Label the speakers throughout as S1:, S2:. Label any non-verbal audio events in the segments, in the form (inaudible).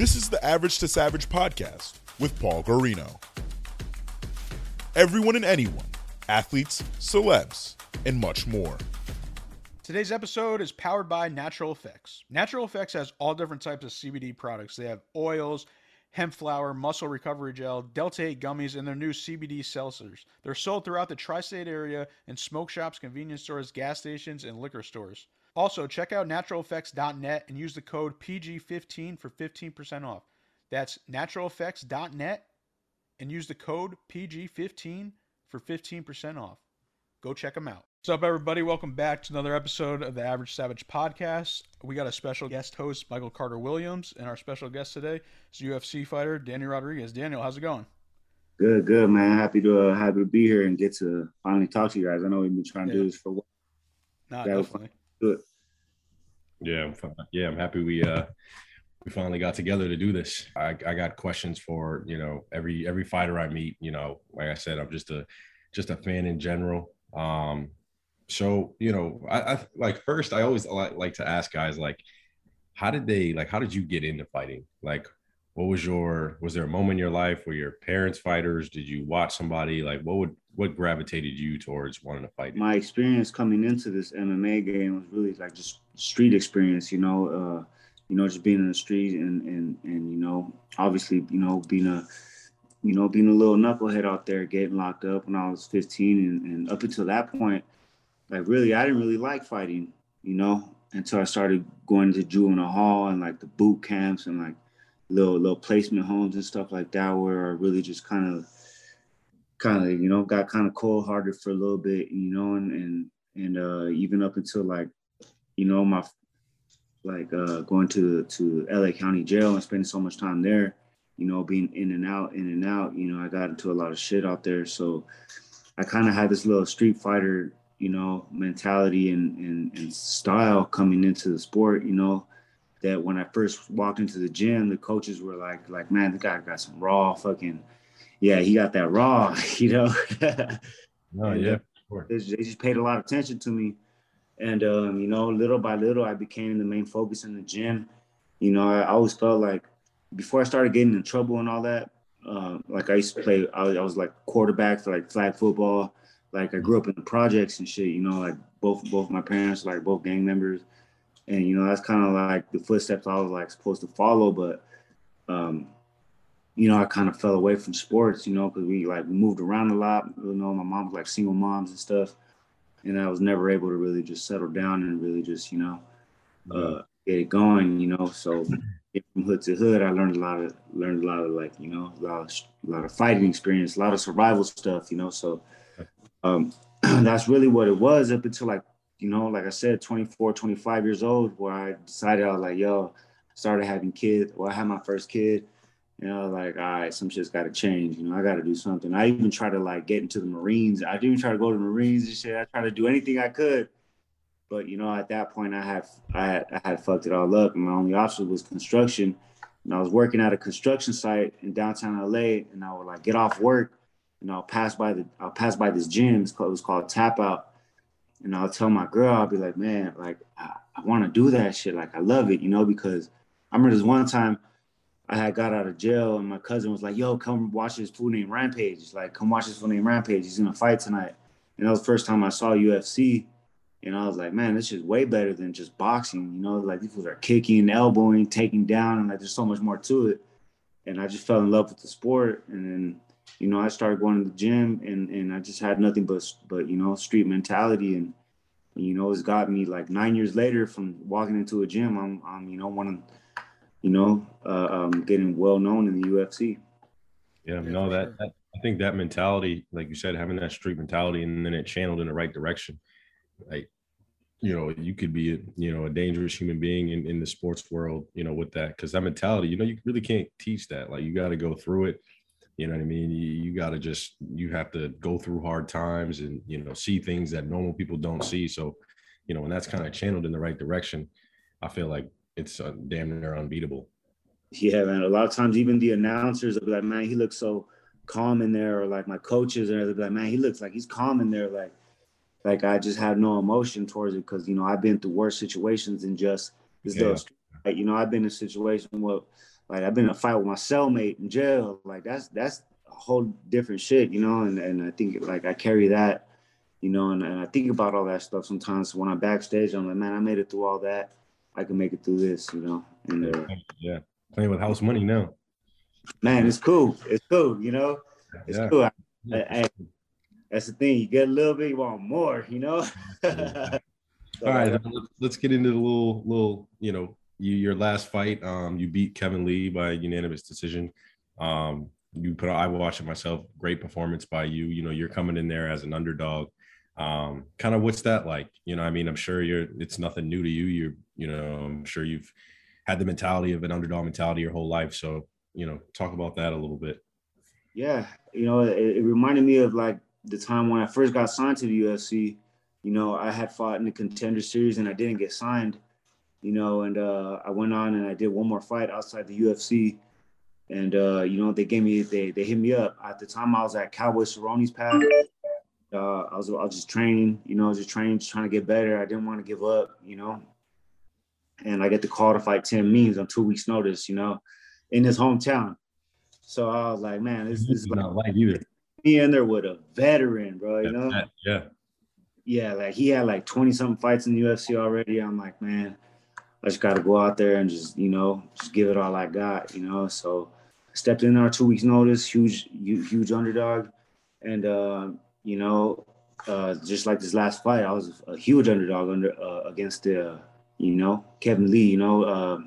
S1: This is the Average to Savage podcast with Paul Garino. Everyone and anyone, athletes, celebs, and much more.
S2: Today's episode is powered by Natural Effects. Natural Effects has all different types of CBD products. They have oils, hemp flower, muscle recovery gel, Delta 8 gummies, and their new CBD seltzers. They're sold throughout the tri state area in smoke shops, convenience stores, gas stations, and liquor stores. Also, check out naturaleffects.net and use the code PG15 for 15% off. That's naturaleffects.net and use the code PG15 for 15% off. Go check them out. What's up, everybody? Welcome back to another episode of the Average Savage podcast. We got a special guest host, Michael Carter Williams, and our special guest today is UFC fighter Daniel Rodriguez. Daniel, how's it going?
S3: Good, good, man. Happy to uh, happy to be here and get to finally talk to you guys. I know we've been trying to
S2: Yeah.
S3: do this for a while.
S2: Nah,
S3: Yeah,
S2: definitely.
S3: Good.
S4: Yeah, I'm fi- yeah, I'm happy we uh we finally got together to do this. I, I got questions for you know every every fighter I meet. You know, like I said, I'm just a just a fan in general. Um, so you know, I, I like first I always like, like to ask guys like, how did they like? How did you get into fighting? Like, what was your was there a moment in your life where your parents fighters? Did you watch somebody? Like, what would what gravitated you towards wanting to fight?
S3: My experience coming into this MMA game was really like just street experience, you know, uh, you know, just being in the street and and and you know, obviously, you know, being a you know, being a little knucklehead out there, getting locked up when I was 15, and, and up until that point, like really, I didn't really like fighting, you know, until I started going to juvenile hall and like the boot camps and like little little placement homes and stuff like that, where I really just kind of, kind of, you know, got kind of cold hearted for a little bit, you know, and and and uh, even up until like, you know, my like uh, going to to LA County Jail and spending so much time there you know, being in and out, in and out, you know, I got into a lot of shit out there. So I kind of had this little street fighter, you know, mentality and, and, and style coming into the sport, you know, that when I first walked into the gym, the coaches were like, like, man, the guy got some raw fucking, yeah, he got that raw, (laughs) you know.
S4: Oh yeah, sure.
S3: they they just paid a lot of attention to me. And um, you know, little by little, I became the main focus in the gym. You know, I always felt like before I started getting in trouble and all that, uh, like I used to play, I was, I was like quarterback for like flag football. Like I grew up in the projects and shit. You know, like both both my parents like both gang members, and you know that's kind of like the footsteps I was like supposed to follow. But um, you know, I kind of fell away from sports. You know, because we like moved around a lot. You know, my mom was like single moms and stuff, and I was never able to really just settle down and really just you know uh, get it going. You know, so from hood to hood, I learned a lot of learned a lot of like you know a lot of a lot of fighting experience, a lot of survival stuff. You know, so um, (clears throat) that's really what it was up until like you know, like I said, 24, 25 years old, where I decided I was like, yo, started having kids. Well, I had my first kid. You know, like, all right, some shit's got to change. You know, I got to do something. I even tried to like get into the Marines. I didn't even try to go to the Marines and shit. I tried to do anything I could, but you know, at that point, I had I had I had fucked it all up, and my only option was construction. And I was working at a construction site in downtown LA, and I would like get off work, and I'll pass by the I'll pass by this gym. It's called, it was called Tap Out, and I'll tell my girl, I'll be like, man, like I, I want to do that shit. Like I love it, you know, because I remember this one time I had got out of jail, and my cousin was like, yo, come watch this fool named Rampage. Like, come watch this fool named Rampage. He's gonna fight tonight. And that was the first time I saw UFC. And I was like, man, this is way better than just boxing. You know, like these fools are kicking, elbowing, taking down, and like there's so much more to it. And I just fell in love with the sport. And then, you know, I started going to the gym and, and I just had nothing but but you know, street mentality and you know, it's got me like nine years later from walking into a gym, I'm I'm, you know, one of you know, uh, um, getting well known in the UFC.
S4: Yeah,
S2: Yeah,
S4: no, that,
S2: sure.
S4: that I think that mentality, like you said, having that street mentality and then it channeled in the right direction. Like, you know, you could be, a, you know, a dangerous human being in, in the sports world, you know, with that. Cause that mentality, you know, you really can't teach that. Like you got to go through it. You know what I mean? You, you got to just, you have to go through hard times and, you know, see things that normal people don't see. So, you know, when that's kind of channeled in the right direction, I feel like it's uh, damn near unbeatable.
S3: Yeah, man. A lot of times, even the announcers will be like, "Man, he looks so calm in there," or like my coaches, and they'll be like, "Man, he looks like he's calm in there." Like, like I just have no emotion towards it because you know I've been through worse situations than just this
S4: Yeah.
S3: little Like, you know, I've been in a situation where like I've been in a fight with my cellmate in jail. Like that's that's a whole different shit, you know. And and I think like I carry that, you know, and, and I think about all that stuff sometimes when I'm backstage. I'm like, man, I made it through all that. I can make it through this, you know. And uh,
S4: yeah, playing with house money now.
S3: Man, it's cool. It's cool, you know. It's yeah. cool. I, I, that's the thing. You get a little bit, you want more, you know. (laughs)
S4: so, All right, let's get into the little, little, you know, you, your last fight. Um, you beat Kevin Lee by unanimous decision. Um, you put, I watched it myself. Great performance by you. You know, you're coming in there as an underdog. Um, kind of what's that like? You know, I mean, I'm sure you're. It's nothing new to you. You're, you know, I'm sure you've had the mentality of an underdog mentality your whole life. So, you know, talk about that a little bit.
S3: Yeah, you know, it, it reminded me of like the time when I first got signed to the UFC, you know, I had fought in the contender series and I didn't get signed, you know, and uh, I went on and I did one more fight outside the UFC. And uh, you know, they gave me they they hit me up. At the time I was at Cowboy Cerrone's pad. Uh, I was I was just training, you know, just training, just trying to get better. I didn't want to give up, you know. And I get the call to fight Tim Means on two weeks' notice, you know, in his hometown. So I was like, man, this, this is
S4: not like either
S3: me in there with a veteran, bro. You know?
S4: Yeah.
S3: Yeah, like he had like 20 something fights in the UFC already. I'm like, man, I just got to go out there and just, you know, just give it all I got, you know. So stepped in our two weeks notice, huge, huge underdog. And, uh, you know, uh, just like this last fight, I was a huge underdog under uh, against the, you know, Kevin Lee. You know, uh,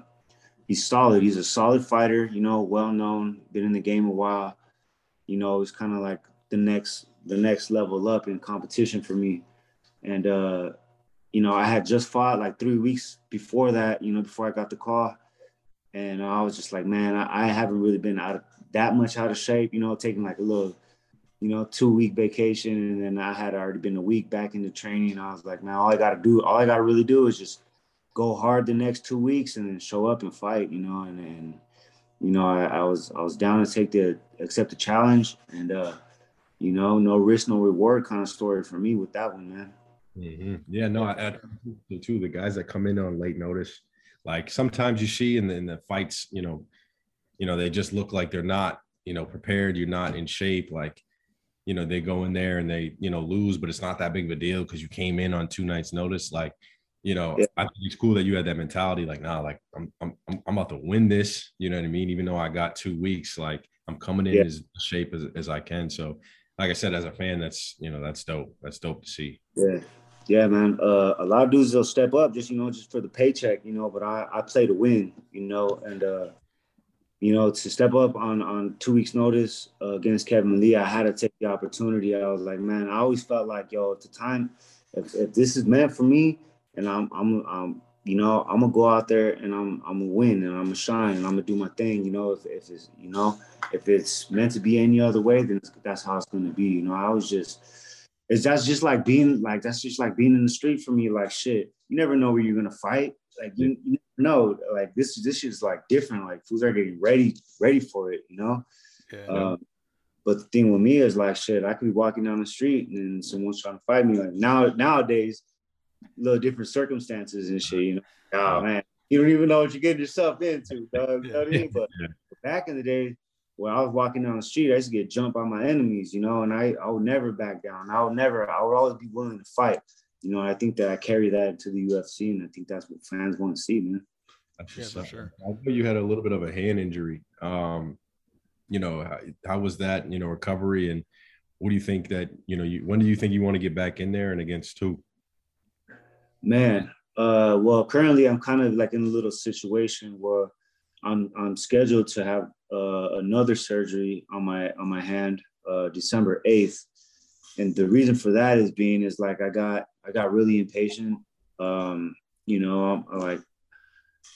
S3: he's solid. He's a solid fighter. You know, well known, been in the game a while you know, it's kind of like the next the next level up in competition for me. And uh, you know, I had just fought like three weeks before that, you know, before I got the call. And I was just like, man, I, I haven't really been out of that much out of shape, you know, taking like a little, you know, two week vacation. And then I had already been a week back into training. I was like, man, all I gotta do, all I gotta really do is just go hard the next two weeks and then show up and fight, you know, and, and you know, I, I, was I was down to take the accept the challenge, and uh, you know, no risk, no reward kind of story for me with that one, man.
S4: Mm-hmm. Yeah, no, I, I too. The guys that come in on late notice, like sometimes you see in the, in the fights, you know, you know, they just look like they're not, you know, prepared. You're not in shape. Like, you know, they go in there and they, you know, lose, but it's not that big of a deal because you came in on two nights' notice. Like, you know, yeah. I think it's cool that you had that mentality. Like, nah, like I'm, I'm, I'm about to win this. You know what I mean? Even though I got two weeks, like I'm coming in yeah. as shape as, as I can. So, like I said, as a fan, that's you know, that's dope. That's dope to see.
S3: Yeah, yeah, man. Uh, a lot of dudes will step up just you know, just for the paycheck, you know. But I, I play to win, you know, and uh, you know, to step up on on two weeks' notice uh, against Kevin Lee, I had to take the opportunity. I was like, man, I always felt like, yo, at the time, if, if this is meant for me and I'm I'm I'm you know I'm gonna go out there and I'm I'm gonna win and I'm gonna shine and I'm gonna do my thing. You know if if it's you know if it's meant to be any other way, then that's how it's gonna be. You know I was just it's that's just like being like that's just like being in the street for me. Like shit, you never know where you're gonna fight. Like you, you know like this this is like different. Like fools are getting ready ready for it. You know. Yeah. Um, but the thing with me is like shit. I could be walking down the street and someone's trying to fight me. Like now nowadays little different circumstances and shit. You know, oh man, you don't even know what you're getting yourself into, dog. You know what I (laughs) mean? But back in the day, when I was walking down the street, I used to get jumped by my enemies, you know, and I, I would never back down. I would never, I would always be willing to fight. You know, I think that I carry that into the UFC, and I think that's what fans want to see, man.
S4: That's yeah, for sure. I know you had a little bit of a hand injury. Um, you know, how, how was that? You know, recovery, and what do you think that you know? You when do you think you want to get back in there and against who?
S3: Man, uh, well, currently I'm kind of like in a little situation where I'm I'm scheduled to have uh, another surgery on my on my hand uh, December eighth, and the reason for that is being is like I got I got really impatient. Um, you know, I'm, like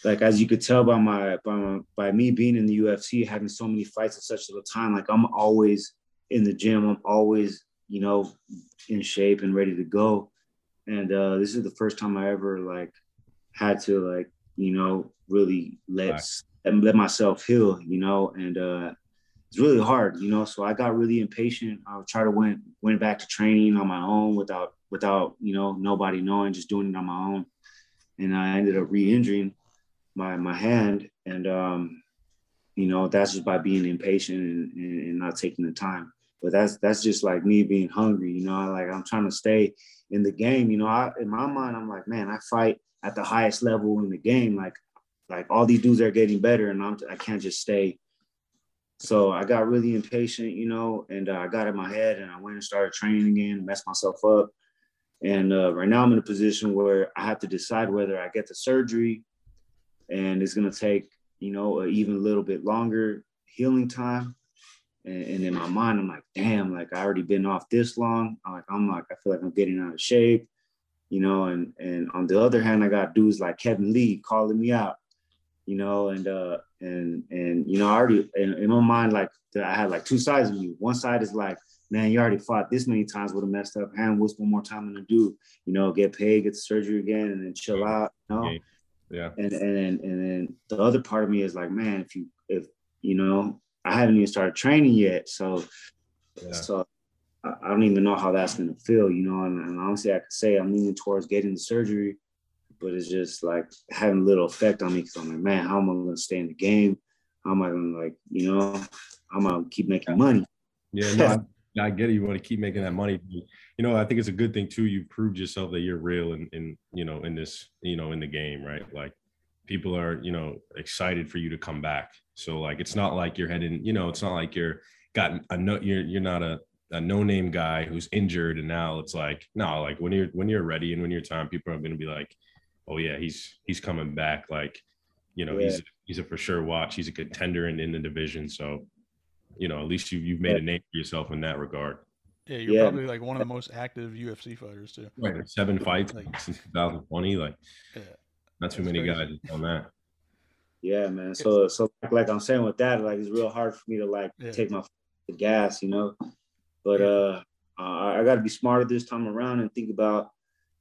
S3: like as you could tell by my by my, by me being in the UFC, having so many fights at such a little time, like I'm always in the gym. I'm always you know in shape and ready to go and uh, this is the first time I ever like had to like you know really let right. let myself heal, you know, and uh, it's really hard, you know. So I got really impatient. I try to went went back to training on my own without without you know nobody knowing, just doing it on my own, and I ended up re-injuring, my my hand, and um, you know that's just by being impatient and, and, and not taking the time. But that's that's just like me being hungry, you know. Like I'm trying to stay in the game, you know. I, in my mind, I'm like, man, I fight at the highest level in the game. Like like all these dudes are getting better, and I'm I can't just stay. So I got really impatient, you know, and uh, I got in my head, and I went and started training again, messed myself up, and uh, right now I'm in a position where I have to decide whether I get the surgery, and it's gonna take, you know, a even a little bit longer healing time. And, and in my mind, I'm like, damn, like I already been off this long. I'm like, I'm like, I feel like I'm getting out of shape, you know. And and on the other hand, I got dudes like Kevin Lee calling me out, you know, and uh and and you know, I already in, in my mind, like I had like two sides of me. One side is like, man, you already fought this many times with a messed up hand. What's one more time to do? You know, get paid, get the surgery again, and then chill out. You know?
S4: Yeah.
S3: And and and then the other part of me is like, man, if you if you know, I haven't even started training yet, so
S4: Yeah.
S3: so I I don't even know how that's gonna feel, you know. And, and honestly, I could say I'm leaning towards getting the surgery, but it's just like having little effect on me because I'm like, man, how am I gonna stay in the game? How am I gonna like, you know, how am I gonna keep making money?
S4: Yeah, no, I, I get it. You want to keep making that money. You know, I think it's a good thing too. You've proved yourself that you're real in, in you know, in this, you know, in the game, right? Like people are, you know, excited for you to come back. So like it's not like you're heading, you know, it's not like you're got a no you're you're not a a no-name guy who's injured and now it's like no like when you're when you're ready and when you're time people are going to be like oh yeah he's he's coming back like you know he's he's a for sure watch he's a contender in, in the division so you know at least you you've made a name for yourself in that regard
S2: Yeah, you're
S3: Yeah.
S2: probably like one of the most active UFC fighters too.
S4: right seven fights
S2: Like-
S4: since 2020 like
S2: Yeah.
S4: not too
S2: That's
S4: many
S2: crazy.
S4: guys on that
S3: Yeah, man. So so like, like I'm saying with that, like it's real hard for me to like
S2: Yeah.
S3: take my the gas, you know. But uh, I, I got to be smarter this time around and think about,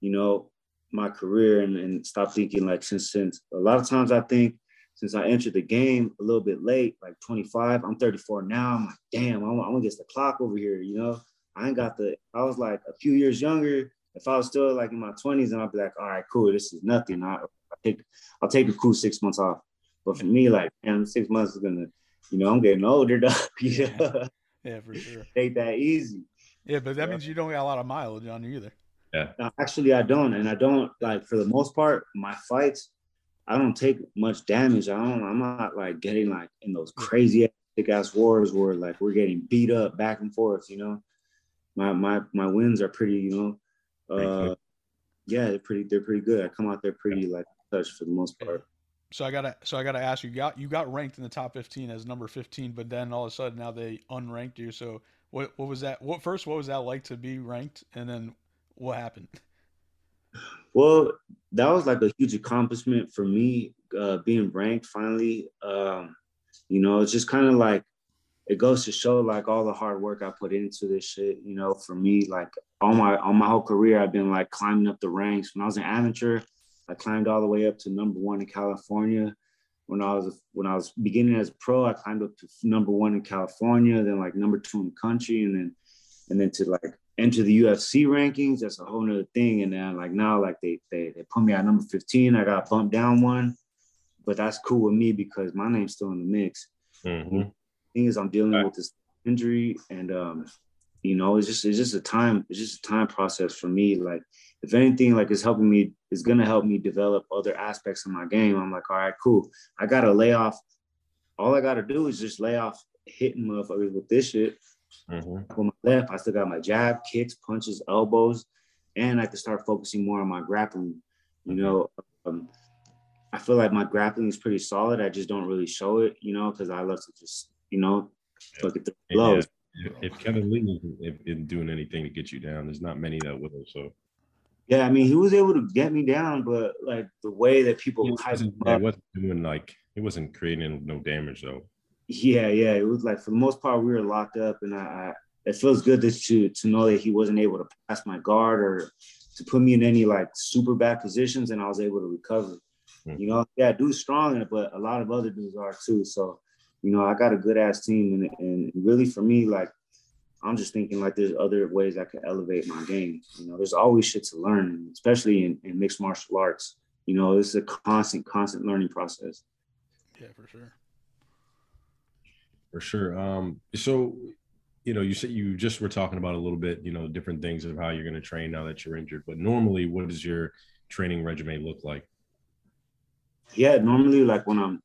S3: you know, my career and, and stop thinking like since since a lot of times I think since I entered the game a little bit late, like 25, I'm 34 now. I'm like, damn, I'm, I'm gonna get the clock over here, you know. I ain't got the. I was like a few years younger. If I was still like in my 20s, and I'd be like, all right, cool, this is nothing. I, I take I'll take a cool six months off. But for me, like, man, six months is gonna, you know, I'm getting older, (laughs) though. you know?
S2: Yeah, for sure.
S3: Ain't that easy.
S2: Yeah, but that
S3: Yeah.
S2: means you don't got a lot of mileage on you either.
S3: No, actually, I don't, and I don't like for the most part. My fights, I don't take much damage. I don't. I'm not like getting like in those crazy big ass wars where like we're getting beat up back and forth. You know, my my my wins are pretty. You know, uh, yeah, they're pretty. They're pretty good. I come out there pretty like touched for the most part.
S2: So I gotta, so I gotta ask you. Got you got ranked in the top 15 as number 15, but then all of a sudden now they unranked you. So what what was that? What first? What was that like to be ranked? And then what happened?
S3: Well, that was like a huge accomplishment for me, uh, being ranked finally. Um, you know, it's just kind of like it goes to show like all the hard work I put into this shit. You know, for me, like all my all my whole career, I've been like climbing up the ranks. When I was an amateur, I climbed all the way up to number one in California. When I was when I was beginning as a pro, I climbed up to number one in California, then like number two in the country, and then and then to like enter the UFC rankings, that's a whole nother thing. And then like now, like they they they put me at number 15. I got bumped down one, but that's cool with me because my name's still in the mix.
S4: Mhm.
S3: Thing is, I'm dealing
S4: Right.
S3: with this injury, and um, you know, it's just it's just a time it's just a time process for me. Like if anything, like it's helping me, it's gonna help me develop other aspects of my game. I'm like, all right, cool. I gotta lay off. All I gotta do is just lay off hitting motherfuckers with this shit
S4: Mhm.
S3: with my left, I still got my jab, kicks, punches, elbows, and I can start focusing more on my grappling. You know, um, I feel like my grappling is pretty solid. I just don't really show it, you know, because I love to just, you know, look at the blows.
S4: yeah, if, if Kevin Lee isn't, doing anything to get you down, there's not many that will. So
S3: Yeah, I mean, he was able to get me down, but like the way that people
S4: he wasn't,
S3: him up,
S4: he wasn't doing like he wasn't creating no damage though.
S3: Yeah, yeah, it was like for the most part we were locked up, and I, I it feels good to to to know that he wasn't able to pass my guard or to put me in any like super bad positions, and I was able to recover.
S4: Mhm.
S3: You know, yeah, dude's strong, but a lot of other dudes are too. So, you know, I got a good ass team, and and really for me, like I'm just thinking like there's other ways I could elevate my game. You know, there's always shit to learn, especially in, in mixed martial arts. You know, it's a constant, constant learning process.
S2: Yeah, for sure.
S4: For sure. Um, so you know, you said you just were talking about a little bit, you know, different things of how you're going to train now that you're injured. But normally, what does your training regimen look like?
S3: Yeah, normally, like when I'm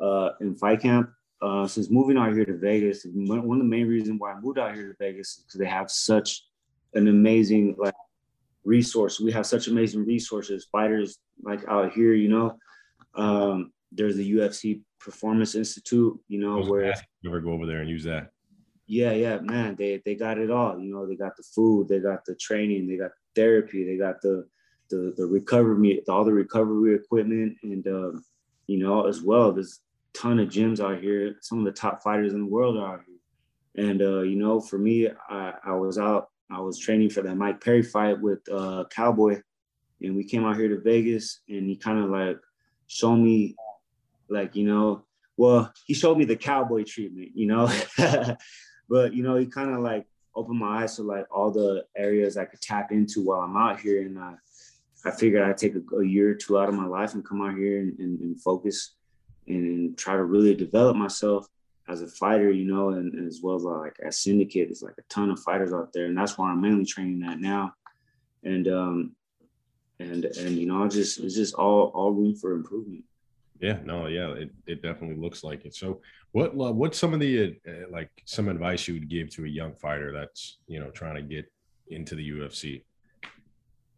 S3: uh, in fight camp, uh, since moving out here to Vegas, one of the main reasons why I moved out here to Vegas is because they have such an amazing like resource. We have such amazing resources, fighters like out here, you know. Um, there's the UFC Performance Institute, you know, where
S4: you ever go over there and use that.
S3: Yeah, yeah, man, they they got it all. You know, they got the food, they got the training, they got therapy, they got the the the recovery, all the recovery equipment, and um, you know, as well. There's a ton of gyms out here. Some of the top fighters in the world are out here. And uh, you know, for me, I, I was out, I was training for that Mike Perry fight with uh, Cowboy, and we came out here to Vegas, and he kind of like showed me, like you know, well, he showed me the cowboy treatment, you know. (laughs) But you know, he kind of like opened my eyes to like all the areas I could tap into while I'm out here, and uh, I figured I'd take a, a, year or two out of my life and come out here and, and, and focus and, and, try to really develop myself as a fighter, you know, and, as well as like as syndicate, there's like a ton of fighters out there, and that's where I'm mainly training at now. And um, and and you know, just it's just all all room for improvement.
S4: Yeah, no, yeah, it, it definitely looks like it. So, what uh, what's some of the uh, like some advice you would give to a young fighter that's you know trying to get into the UFC?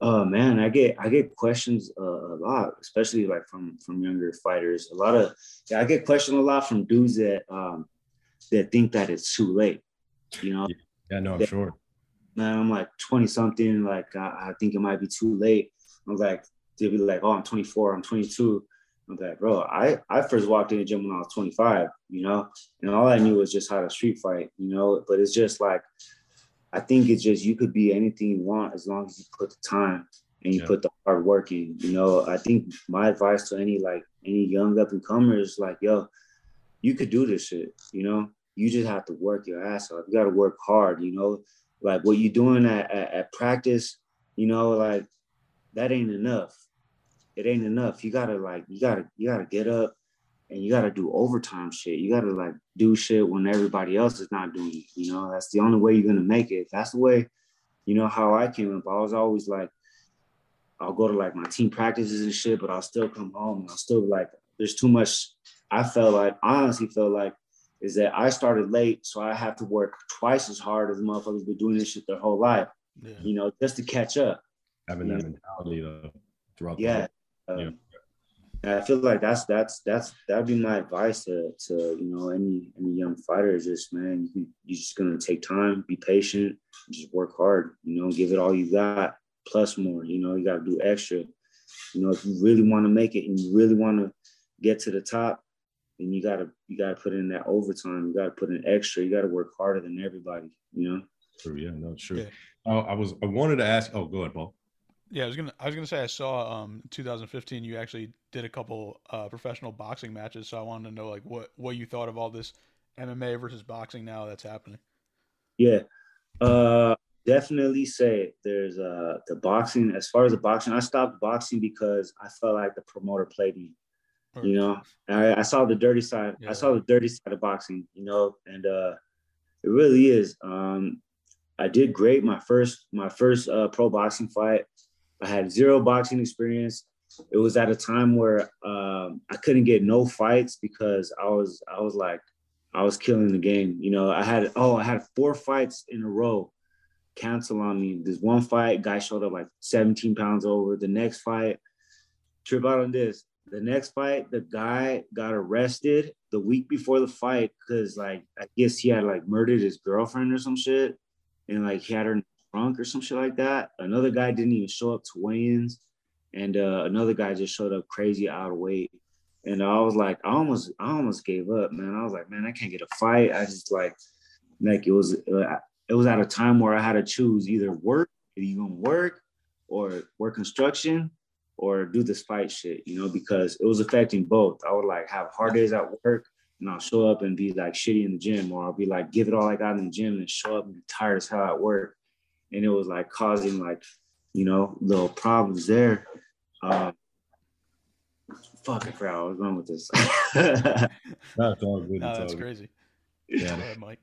S3: Oh uh, man, I get I get questions uh, a lot, especially like from from younger fighters. A lot of yeah, I get questioned a lot from dudes that um that think that it's too late. You know?
S4: Yeah, no, I'm that, sure.
S3: Man, I'm like 20 something. Like I, I think it might be too late. I'm like, they'll be like, oh, I'm 24, I'm 22. I'm like, bro, I, I first walked in the gym when I was 25, you know, and all I knew was just how to street fight, you know, but it's just like, I think it's just, you could be anything you want as long as you put the time and you yeah. put the hard work in, you know, I think my advice to any, like any young up and comers, like, yo, you could do this shit, you know, you just have to work your ass off. You got to work hard, you know, like what you're doing at, at, at practice, you know, like that ain't enough it ain't enough. You gotta like you gotta you gotta get up and you gotta do overtime shit. You gotta like do shit when everybody else is not doing it. You know, that's the only way you're gonna make it. That's the way, you know, how I came up. I was always like, I'll go to like my team practices and shit, but I'll still come home and I'll still like there's too much. I felt like I honestly felt like is that I started late, so I have to work twice as hard as motherfuckers been doing this shit their whole life. Yeah. You know, just to catch up.
S4: Having that mentality though throughout
S3: yeah. Um, yeah. I feel like that's that's that's that'd be my advice to to you know any any young fighter is just man you you're just gonna take time, be patient, just work hard, you know, give it all you got plus more. You know, you got to do extra. You know, if you really want to make it and you really want to get to the top, then you gotta you gotta put in that overtime. You gotta put in extra. You gotta work harder than everybody. You know.
S4: True. Yeah. No. True. Yeah. Oh, I was. I wanted to ask. Oh, go ahead, Paul.
S2: Yeah, I was gonna. I was gonna say I saw um 2015. You actually did a couple uh, professional boxing matches, so I wanted to know like what what you thought of all this MMA versus boxing now that's happening.
S3: Yeah, uh, definitely say there's uh the boxing. As far as the boxing, I stopped boxing because I felt like the promoter played me. You know, I, I saw the dirty side. Yeah. I saw the dirty side of boxing. You know, and uh, it really is. Um, I did great my first my first uh, pro boxing fight. I had zero boxing experience. It was at a time where um, I couldn't get no fights because I was I was like I was killing the game. You know, I had oh I had four fights in a row cancel on me. This one fight, guy showed up like 17 pounds over. The next fight, trip out on this. The next fight, the guy got arrested the week before the fight because like I guess he had like murdered his girlfriend or some shit, and like he had her drunk or some shit like that. Another guy didn't even show up to weigh-ins, and uh, another guy just showed up crazy out of weight. And I was like, I almost, I almost gave up, man. I was like, man, I can't get a fight. I just like, like it was, uh, it was at a time where I had to choose either work, are you gonna work, or work construction, or do this fight shit, you know, because it was affecting both. I would like have hard days at work, and I'll show up and be like shitty in the gym, or I'll be like give it all I got in the gym and show up and be tired as hell at work and it was like causing like you know little problems there. Um, fuck, I forgot I was going with this. (laughs)
S4: That's all good.
S2: No, that's crazy.
S4: Yeah.
S2: Go ahead, Mike.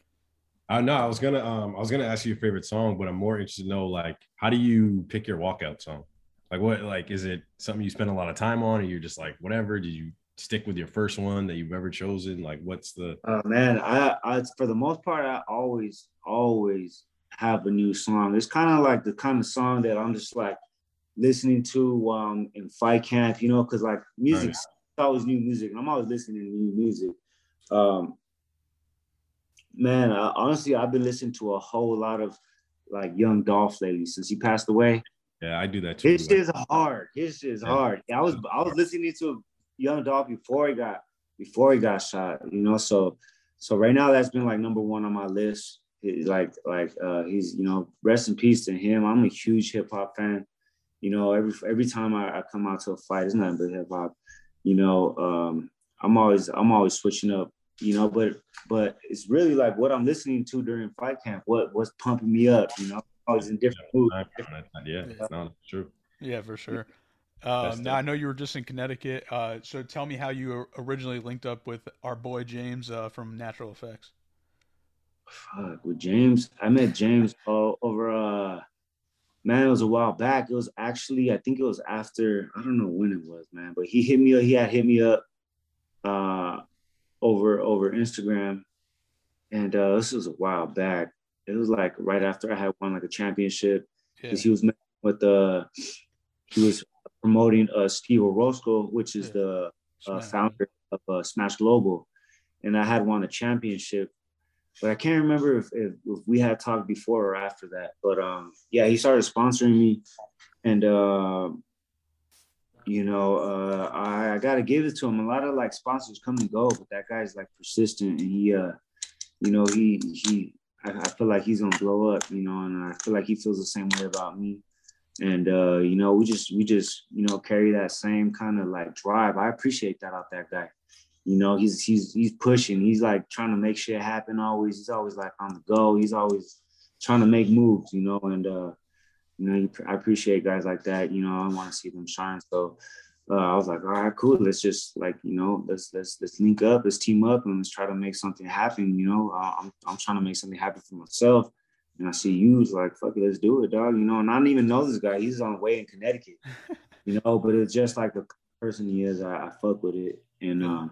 S4: Uh, no, I was gonna um I was gonna ask you your favorite song, but I'm more interested to know like how do you pick your walkout song? Like what like is it something you spend a lot of time on, or you're just like whatever? Did you stick with your first one that you've ever chosen? Like what's the
S3: Oh man, I, I for the most part, I always, always have a new song. It's kind of like the kind of song that I'm just like listening to um in fight camp, you know, because like music,
S4: Nice.
S3: always new music, and I'm always listening to new music. Um, man, I, honestly, I've been listening to a whole lot of like Young Dolph lately since he passed away.
S4: yeah, I do that too.
S3: His shit is hard. His shit is
S4: Yeah.
S3: hard. I was I was listening to Young Dolph before he got before he got shot. You know, so so right now that's been like number one on my list. It- like like uh he's you know rest in peace to him. I'm a huge hip hop fan. You know, every every time I, I come out to a fight, it's nothing but hip hop. You know, um, I'm always I'm always switching up. You know, but but it's really like what I'm listening to during fight camp. What what's pumping me up? You know, i always in different moods.
S4: Yeah,
S2: Yeah.
S4: no, that's true.
S2: Yeah, for sure. Um, now I know you were just in Connecticut. Uh, so tell me how you originally linked up with our boy James uh, from Natural Effects.
S3: Fuck with James. I met James uh, over uh man, it was a while back. It was actually, I think it was after, I don't know when it was, man, but he hit me up, he had hit me up uh over over Instagram. And uh this was a while back. It was like right after I had won like a championship.
S2: Yeah.
S3: Because he was with uh he was promoting uh Steve Orozco, which is
S2: Yeah.
S3: the uh, founder of uh, Smash Global, and I had won a championship, but I can't remember if, if, if we had talked before or after that. But um, yeah, he started sponsoring me, and uh, you know, uh, I, I got to give it to him. A lot of like sponsors come and go, but that guy's like persistent, and he, uh, you know, he he. I, I feel like he's gonna blow up, you know, and I feel like he feels the same way about me and uh, you know, we just we just you know carry that same kind of like drive. I appreciate that out that guy. You know, he's he's he's pushing. He's like trying to make shit happen. Always, he's always like on the go. He's always trying to make moves. You know, and uh, you know, I appreciate guys like that. You know, I want to see them shine. So. Uh, I was like, all right, cool. Let's just like, you know, let's let's let's link up, let's team up, and let's try to make something happen. You know, uh, I'm I'm trying to make something happen for myself, and I see you was like, fuck it, let's do it, dog. You know, and I didn't even know this guy. He's on the way in Connecticut, (laughs) you know, but it's just like the person he is. I, I fuck with it. And um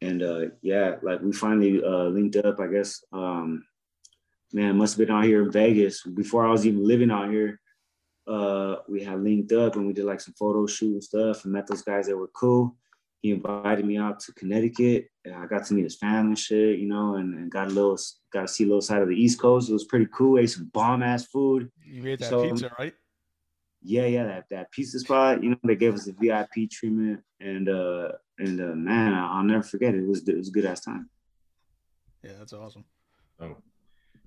S3: and uh yeah, like we finally uh linked up, I guess. Um man, must have been out here in Vegas before I was even living out here. Uh we had linked up and we did like some photo shoot and stuff and met those guys that were cool. He invited me out to Connecticut. And I got to meet his family and shit, you know, and, and got a little got to see a little side of the East Coast. It was pretty cool. Ate some bomb ass food.
S2: You ate that
S3: So-
S2: pizza, right?
S3: Yeah, yeah, that that pizza spot. You know, they gave us the VIP treatment, and uh and uh, man, I- I'll never forget it. It was it was a good ass time.
S2: Yeah, that's awesome.
S4: Oh,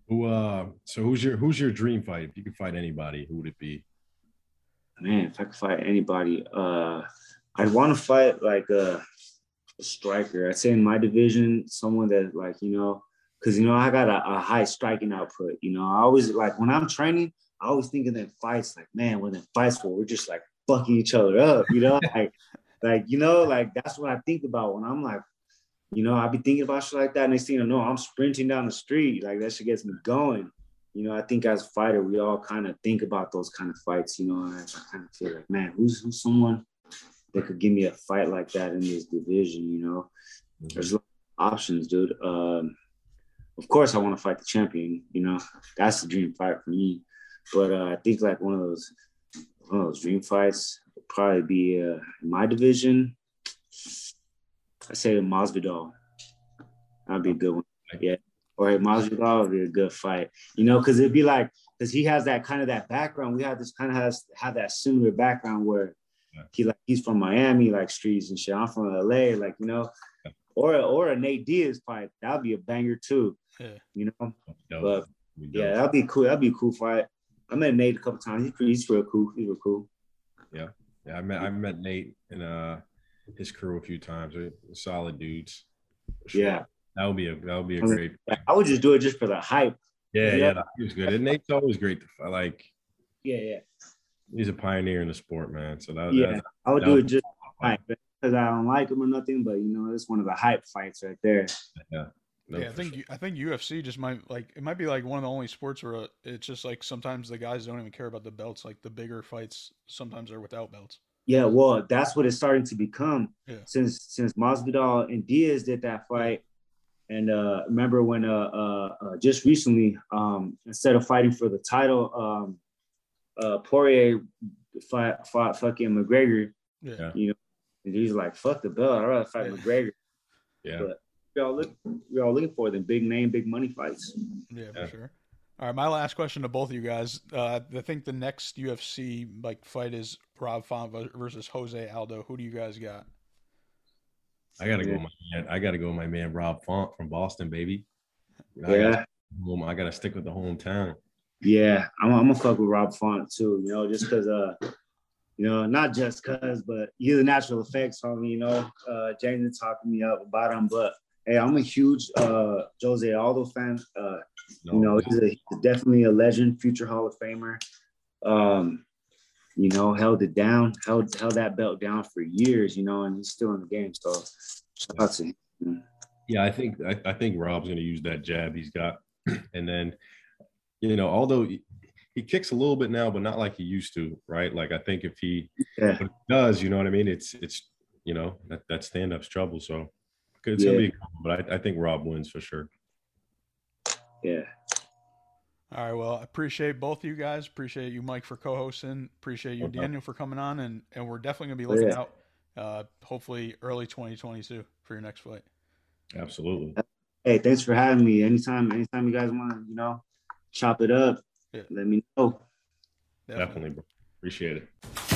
S4: who? Uh, so who's your who's your dream fight? If you could fight anybody, who would it be?
S3: Man, if I could fight anybody, uh, I'd want to fight like a, a striker. I'd say in my division, someone that like you know, because you know I got a, a high striking output. You know, I always like when I'm training, I always think in them fights like, man, when the fights where we're just like fucking each other up. You know, like (laughs) like you know, like that's what I think about when I'm like. You know, I be thinking about shit like that. and Next thing you know, I'm sprinting down the street. Like that shit gets me going you know, I think as a fighter, we all kind of think about those kind of fights, you know, and I kind of feel like, man, who's, who's someone that could give me a fight like that in this division, you know? There's a lot of options, dude. Um, of course, I want to fight the champion, you know, that's the dream fight for me. But uh, I think like one of those, one of those dream fights would probably be uh, in my division. I say Masvidal. That'd be a good one. Yeah or hey, Masvidal would be a good fight, you know, because it'd be like because he has that kind of that background. We have this kind of has have that similar background where
S4: Yeah.
S3: he like he's from Miami, like streets and shit. I'm from LA, like you know, or or a Nate Diaz fight. That'd be a banger too,
S2: Yeah.
S3: you know. But yeah, that'd be cool. That'd be a cool fight. I met Nate a couple times. He's he's real cool. He's real cool.
S4: Yeah, yeah. I met I met Nate and uh his crew a few times. They're solid dudes. sure.
S3: Yeah,
S4: that would be a that would be a
S3: I mean,
S4: great.
S3: I would just do it just for the hype.
S4: Yeah,
S3: Yeah.
S4: yeah, he was good. And Nate's always great to. Like
S3: Yeah, yeah,
S4: he's a pioneer in the sport, man. So that,
S3: yeah.
S4: that
S3: I would do it just for the hype. because I don't like him or nothing, but you know, it's one of the hype fights right there.
S4: Yeah. No,
S2: yeah, I think
S4: sure.
S2: I think UFC just might like it might be like one of the only sports where uh, it's just like sometimes the guys don't even care about the belts. Like the bigger fights sometimes are without belts.
S3: Yeah, well, that's what it's starting to become
S2: Yeah.
S3: since since Masvidal and Diaz did that fight. And uh, remember when uh, uh, uh, just recently, um, instead of fighting for the title, um, uh, Poirier fought, fought fucking McGregor.
S2: Yeah.
S4: Yeah.
S3: You know, and he's like, "Fuck the belt, I'd rather fight
S2: Yeah.
S3: McGregor."
S4: Yeah.
S3: But we all look, we all looking for them big name, big money fights.
S2: Yeah, for
S4: Yeah.
S2: sure. All right, my last question to both of you guys. Uh, I think the next UFC like fight is Rob Font versus Jose Aldo. Who do you guys got?
S4: I gotta go, my man. I gotta go, with my man Rob Font from Boston, baby. I
S3: Yeah,
S4: gotta, I gotta stick with the hometown.
S3: yeah, I'm, I'm gonna fuck with Rob Font too. You know, just because uh, you know, not just cause, but he's a natural effects homie. You know, uh, James is talking me up about him, but hey, I'm a huge uh Jose Aldo fan. Uh,
S4: No,
S3: you know, he's, a, he's definitely a legend, future Hall of Famer. Um, you know, held it down, held held that belt down for years. You know, and he's still in the game. So, shout out to him.
S4: Yeah, I think I, I think Rob's going to use that jab he's got, (clears throat) and then, you know, although he, he kicks a little bit now, but not like he used to, right? Like I think if he,
S3: Yeah.
S4: but he does, you know what I mean? It's it's you know that that stand up's trouble. So it's gonna
S3: Yeah.
S4: be, but I, I think Rob wins for sure.
S3: Yeah.
S2: All right, well, I appreciate both of you guys. Appreciate you, Mike, for co-hosting. Appreciate you,
S4: Okay.
S2: Daniel, for coming on, and and we're definitely gonna be looking
S3: yeah.
S2: out. Uh, hopefully, early 2022 for your next fight.
S4: Absolutely.
S3: Hey, thanks for having me. Anytime, anytime you guys want to, you know, chop it up,
S2: Yeah.
S3: let me know.
S4: Definitely, bro. Appreciate it.